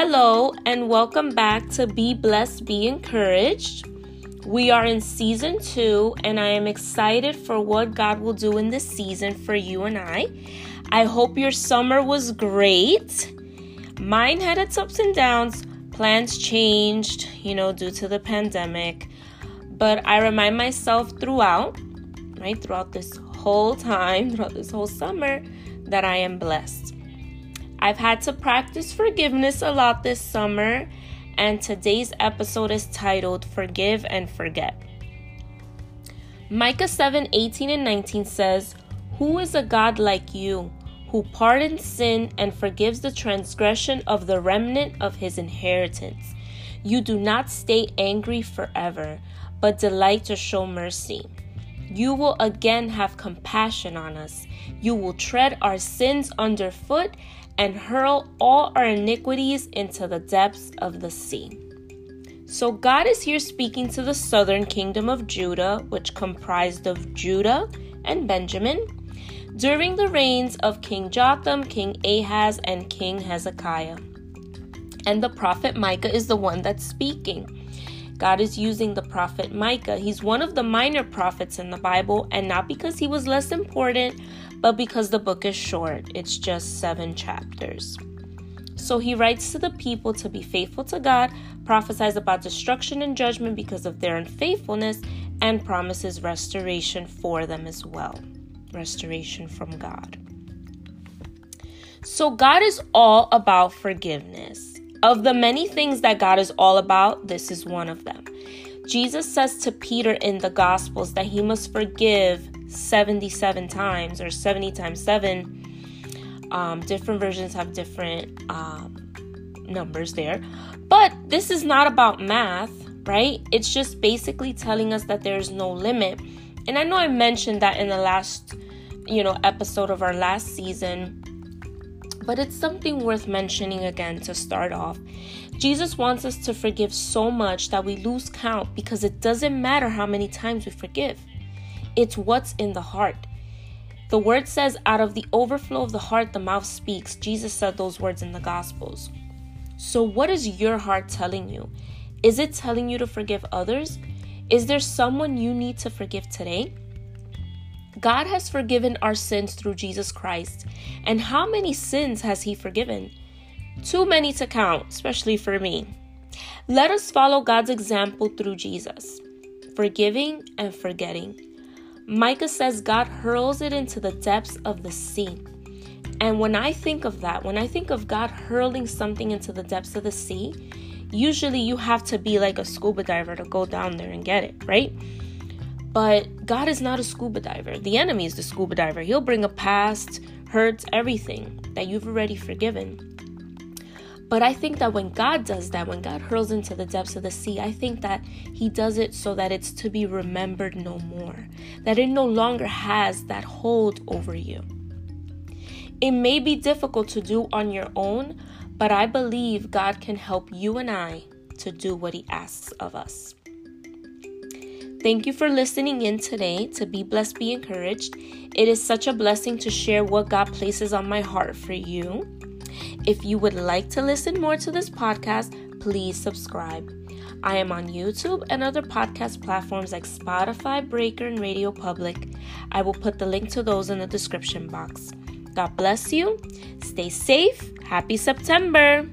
Hello, and welcome back to Be Blessed, Be Encouraged. We are in season two, and I am excited for what God will do in this season for you and I. I hope your summer was great. Mine had its ups and downs. Plans changed, you know, due to the pandemic. But I remind myself throughout, right, throughout this whole time, throughout this whole summer, that I am blessed. I've had to practice forgiveness a lot this summer, and today's episode is titled Forgive and Forget. Micah 7 18 and 19 says, Who is a God like you, who pardons sin and forgives the transgression of the remnant of his inheritance? You do not stay angry forever, but delight to show mercy. You will again have compassion on us. You will tread our sins underfoot and hurl all our iniquities into the depths of the sea. So, God is here speaking to the southern kingdom of Judah, which comprised of Judah and Benjamin, during the reigns of King Jotham, King Ahaz, and King Hezekiah. And the prophet Micah is the one that's speaking. God is using the prophet Micah. He's one of the minor prophets in the Bible, and not because he was less important, but because the book is short. It's just seven chapters. So he writes to the people to be faithful to God, prophesies about destruction and judgment because of their unfaithfulness, and promises restoration for them as well. Restoration from God. So, God is all about forgiveness. Of the many things that God is all about, this is one of them. Jesus says to Peter in the Gospels that he must forgive 77 times or 70 times 7. Um, different versions have different um, numbers there. But this is not about math, right? It's just basically telling us that there's no limit. And I know I mentioned that in the last, you know, episode of our last season but it's something worth mentioning again to start off. Jesus wants us to forgive so much that we lose count because it doesn't matter how many times we forgive, it's what's in the heart. The word says, out of the overflow of the heart, the mouth speaks. Jesus said those words in the Gospels. So, what is your heart telling you? Is it telling you to forgive others? Is there someone you need to forgive today? God has forgiven our sins through Jesus Christ. And how many sins has He forgiven? Too many to count, especially for me. Let us follow God's example through Jesus, forgiving and forgetting. Micah says God hurls it into the depths of the sea. And when I think of that, when I think of God hurling something into the depths of the sea, usually you have to be like a scuba diver to go down there and get it, right? But God is not a scuba diver. The enemy is the scuba diver. He'll bring a past, hurts, everything that you've already forgiven. But I think that when God does that, when God hurls into the depths of the sea, I think that He does it so that it's to be remembered no more, that it no longer has that hold over you. It may be difficult to do on your own, but I believe God can help you and I to do what He asks of us. Thank you for listening in today to Be Blessed, Be Encouraged. It is such a blessing to share what God places on my heart for you. If you would like to listen more to this podcast, please subscribe. I am on YouTube and other podcast platforms like Spotify, Breaker, and Radio Public. I will put the link to those in the description box. God bless you. Stay safe. Happy September.